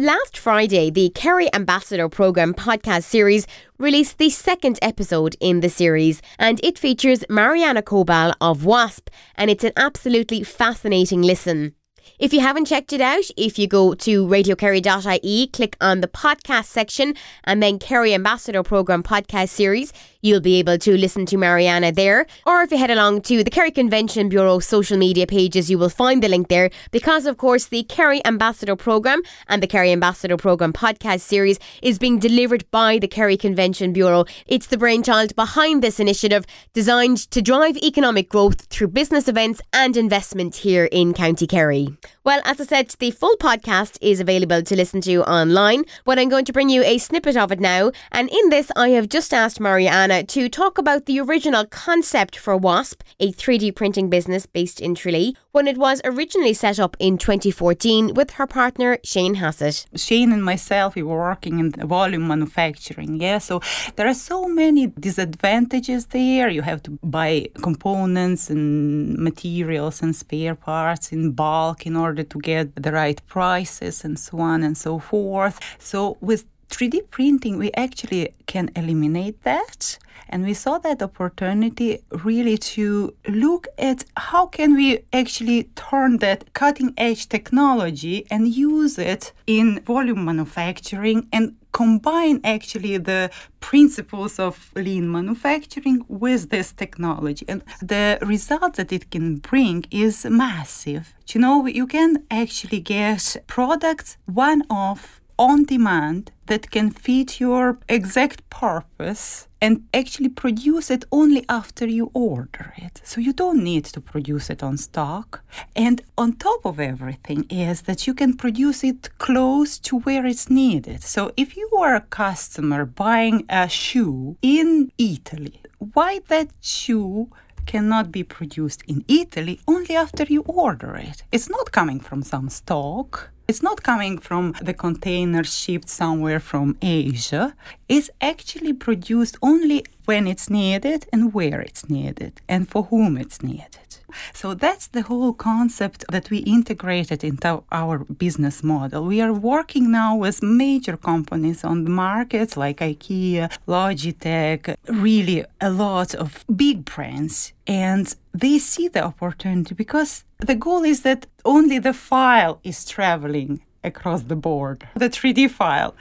Last Friday, the Kerry Ambassador Programme podcast series released the second episode in the series, and it features Mariana Kobal of WAZP, and it's an absolutely fascinating listen. If you haven't checked it out, if you go to radiokerry.ie, click on the podcast section, and then Kerry Ambassador Programme podcast series, you'll be able to listen to Mariana there. Or if you head along to the Kerry Convention Bureau social media pages, you will find the link there because, of course, the Kerry Ambassador Programme and the Kerry Ambassador Programme podcast series is being delivered by the Kerry Convention Bureau. It's the brainchild behind this initiative designed to drive economic growth through business events and investment here in County Kerry. Well, as I said, the full podcast is available to listen to online, but I'm going to bring you a snippet of it now. And in this, I have just asked Mariana to talk about the original concept for WAZP, a 3D printing business based in Tralee, when it was originally set up in 2014 with her partner Shane Hassett. Shane and myself, we were working in volume manufacturing. Yeah, so there are so many disadvantages there. You have to buy components and materials and spare parts in bulk in order to get the right prices and so on and so forth. So with 3D printing, we actually can eliminate that. And we saw that opportunity really to look at how can we actually turn that cutting edge technology and use it in volume manufacturing and combine actually the principles of lean manufacturing with this technology and the result that it can bring is massive you know you can actually get products one off on demand that can fit your exact purpose and actually produce it only after you order it. So you don't need to produce it on stock. And on top of everything is that you can produce it close to where it's needed. So if you are a customer buying a shoe in Italy, why that shoe cannot be produced in Italy only after you order it. It's not coming from some stock. It's not coming from the container shipped somewhere from Asia. It's actually produced only when it's needed and where it's needed and for whom it's needed. So that's the whole concept that we integrated into our business model. We are working now with major companies on the markets like IKEA, Logitech, really a lot of big brands. And they see the opportunity because the goal is that only the file is traveling across the board, the 3D file.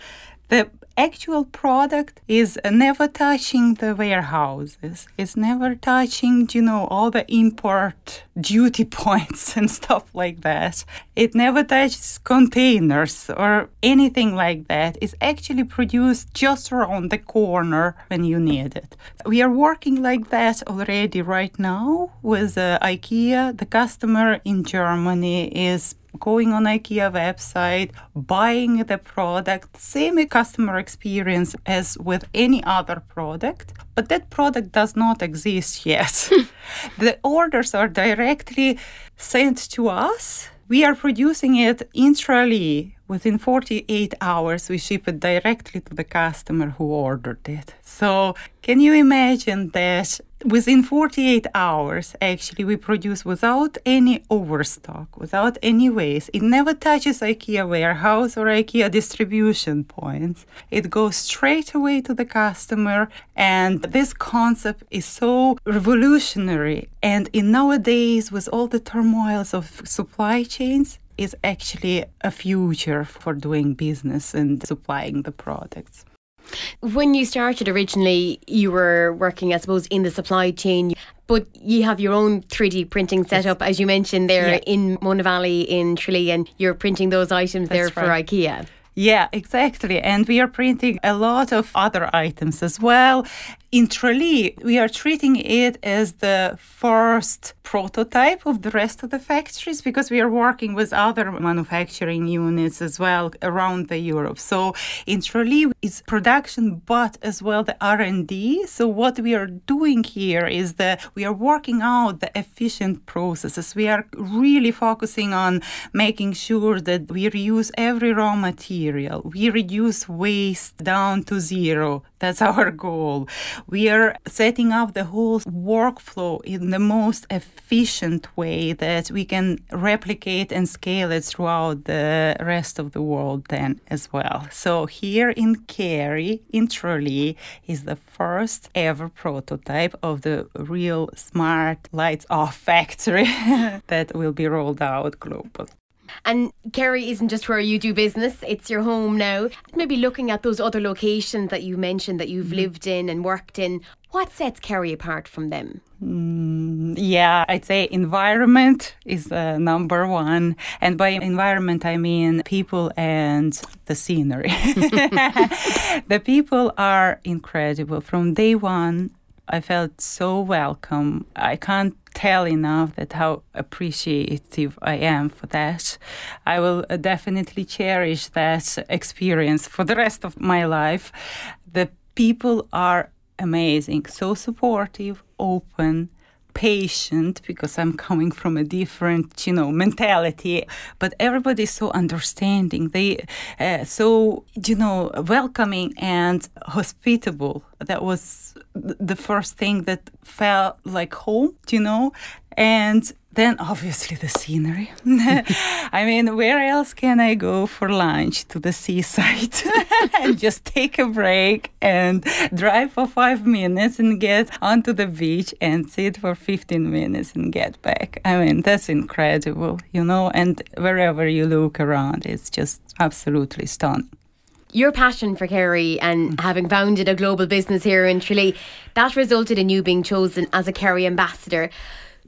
The actual product is never touching the warehouses. It's never touching, you know, all the import duty points and stuff like that. It never touches containers or anything like that. It's actually produced just around the corner when you need it. We are working like that already right now with uh, IKEA. The customer in Germany is going on IKEA website, buying the product, same customer experience as with any other product, but that product does not exist yet. the orders are directly sent to us. We are producing it in Tralee. Within 48 hours, we ship it directly to the customer who ordered it. So, can you imagine that within 48 hours actually we produce without any overstock without any waste. It never touches ikea warehouse or ikea distribution points. It goes straight away to the customer and this concept is so revolutionary. And in nowadays with all the turmoils of supply chains is actually a future for doing business and supplying the products when you started originally, you were working, I suppose, in the supply chain, but you have your own 3D printing setup, yes. as you mentioned there yeah. in Monavalley in Tralee, and you're printing those items That's there right. for IKEA. Yeah, exactly. And we are printing a lot of other items as well. In Tralee, we are treating it as the first prototype of the rest of the factories because we are working with other manufacturing units as well around the Europe. So in Tralee, it's production, but as well the R&D. So what we are doing here is that we are working out the efficient processes. We are really focusing on making sure that we reuse every raw material. We reduce waste down to zero. That's our goal We are setting up the whole workflow in the most efficient way that we can replicate and scale it throughout the rest of the world then as well. So here in Kerry, in Tralee, is the first ever prototype of the real smart lights off factory that will be rolled out globally. And Kerry isn't just where you do business, it's your home now. Maybe looking at those other locations that you mentioned that you've mm. lived in and worked in, what sets Kerry apart from them? Mm, yeah, I'd say environment is uh, number one. And by environment, I mean people and the scenery. the people are incredible. From day one, I felt so welcome. I can't tell enough that how appreciative I am for that. I will uh, definitely cherish that experience for the rest of my life. The people are amazing, so supportive, open, patient because I'm coming from a different, you know, mentality. But everybody's so understanding. They uh, so you know welcoming and hospitable. That was the first thing that felt like home, you know, and then obviously the scenery. I mean, where else can I go for lunch to the seaside and just take a break and drive for five minutes and get onto the beach and sit for 15 minutes and get back? I mean, that's incredible, you know, and wherever you look around, it's just absolutely stunning your passion for Kerry and mm. having founded a global business here in Tralee, that resulted in you being chosen as a Kerry ambassador.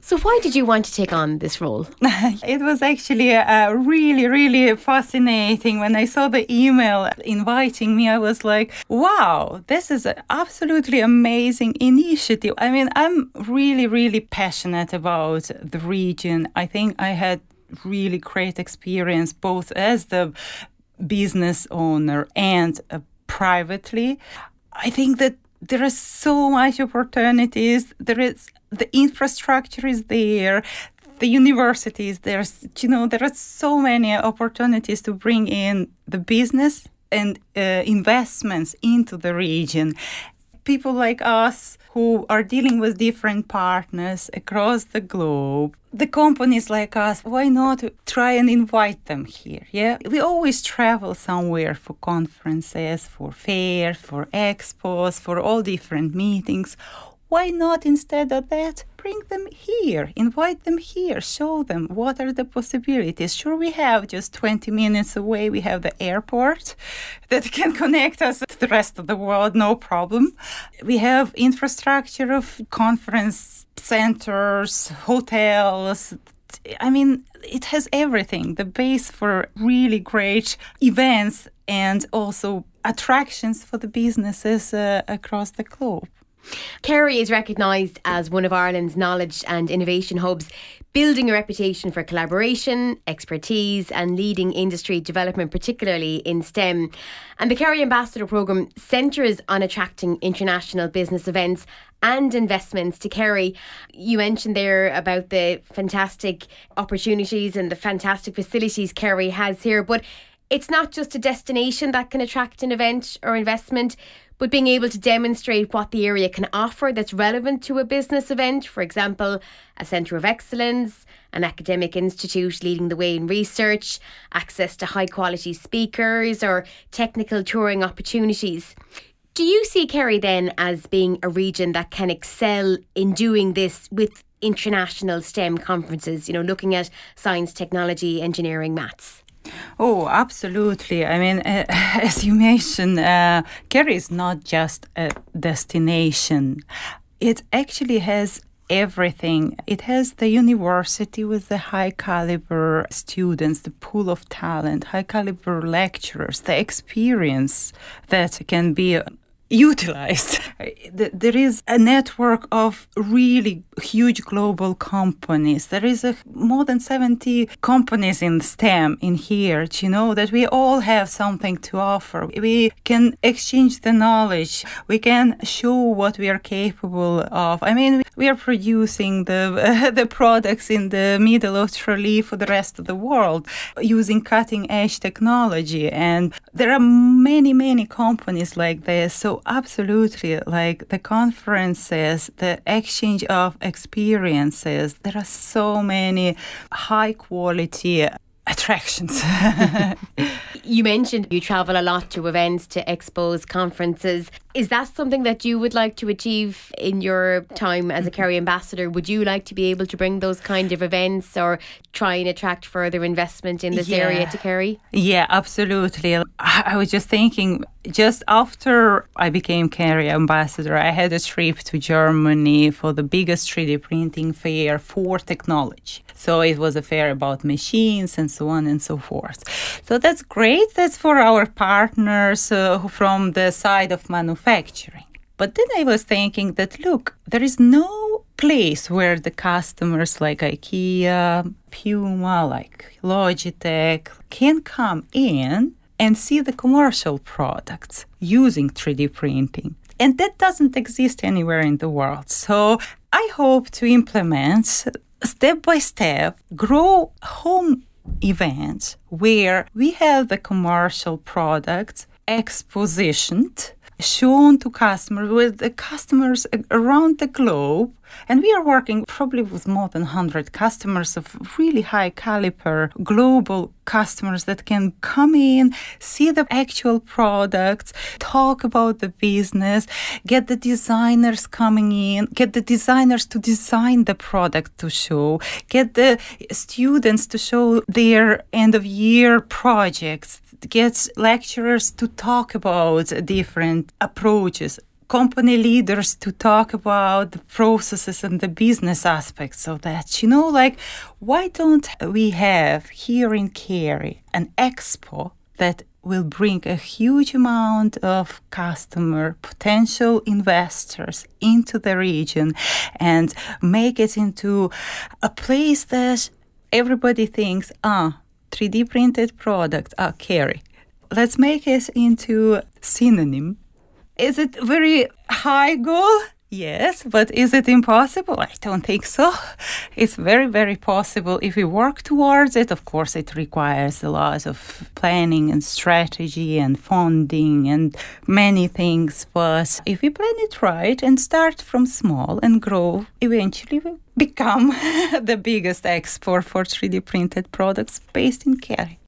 So, why did you want to take on this role? it was actually uh, really, really fascinating. When I saw the email inviting me, I was like, wow, this is an absolutely amazing initiative. I mean, I'm really, really passionate about the region. I think I had really great experience both as the business owner and uh, privately. I think that there are so much opportunities. There is the infrastructure is there. The universities there's you know there are so many opportunities to bring in the business and uh, investments into the region people like us who are dealing with different partners across the globe the companies like us why not try and invite them here yeah? We always travel somewhere for conferences for fairs for expos for all different meetings why not instead of that bring them here invite them here show them what are the possibilities. Sure we have just 20 minutes away we have the airport that can connect us to the rest of the world no problem. We have infrastructure of conference centers hotels. I mean, it has everything the base for really great events and also attractions for the businesses uh, across the globe. Kerry is recognised as one of Ireland's knowledge and innovation hubs, building a reputation for collaboration, expertise, and leading industry development, particularly in STEM. And the Kerry Ambassador Programme centres on attracting international business events and investments to Kerry. You mentioned there about the fantastic opportunities and the fantastic facilities Kerry has here, but it's not just a destination that can attract an event or investment but being able to demonstrate what the area can offer that's relevant to a business event, for example, a centre of excellence, an academic institute leading the way in research, access to high quality speakers, or technical touring opportunities. Do you see Kerry then as being a region that can excel in doing this with international STEM conferences, you know, looking at science, technology, engineering, maths? Oh, absolutely. I mean, uh, as you mentioned, uh, Kerry is not just a destination. It actually has everything. It has the university with the high caliber students, the pool of talent, high caliber lecturers, the experience that can be utilized. There is a network of really huge global companies. There is a, more than 70 companies in STEM in here, you know, that we all have something to offer. We can exchange the knowledge. We can show what we are capable of. I mean, we are producing the, uh, the products in the middle of Tralee for the rest of the world using cutting edge technology. And there are many, many companies like this. So So, absolutely, like the conferences, the exchange of experiences, there are so many high quality attractions. you mentioned you travel a lot to events, to expos, conferences. Is that something that you would like to achieve in your time as a Kerry ambassador? Would you like to be able to bring those kind of events or try and attract further investment in this yeah. area to Kerry? Yeah, absolutely. I was just thinking, just after I became Kerry ambassador, I had a trip to Germany for the biggest 3D printing fair for technology. So it was a fair about machines and so on and so forth. So that's great. That's for our partners uh, from the side of manufacturing. But then I was thinking that look, there is no place where the customers like IKEA, Puma, like Logitech can come in and see the commercial products using 3D printing. And that doesn't exist anywhere in the world. So I hope to implement step by step, grow home events where we have the commercial products expositioned shown to customers with the customers around the globe. And we are working probably with more than 100 customers of really high caliber global customers that can come in see the actual products talk about the business get the designers coming in get the designers to design the product to show get the students to show their end of year projects gets lecturers to talk about different approaches company leaders to talk about the processes and the business aspects of that. You know, like, why don't we have here in Kerry an expo that will bring a huge amount of customer potential investors into the region and make it into a place that everybody thinks, ah, 3D printed product, ah, Kerry. Let's make it into synonym. Is it very high goal? Yes, but is it impossible? I don't think so. It's very, very possible if we work towards it. Of course, it requires a lot of planning and strategy and funding and many things. But if we plan it right and start from small and grow, eventually we become the biggest export for 3D printed products based in Kerry.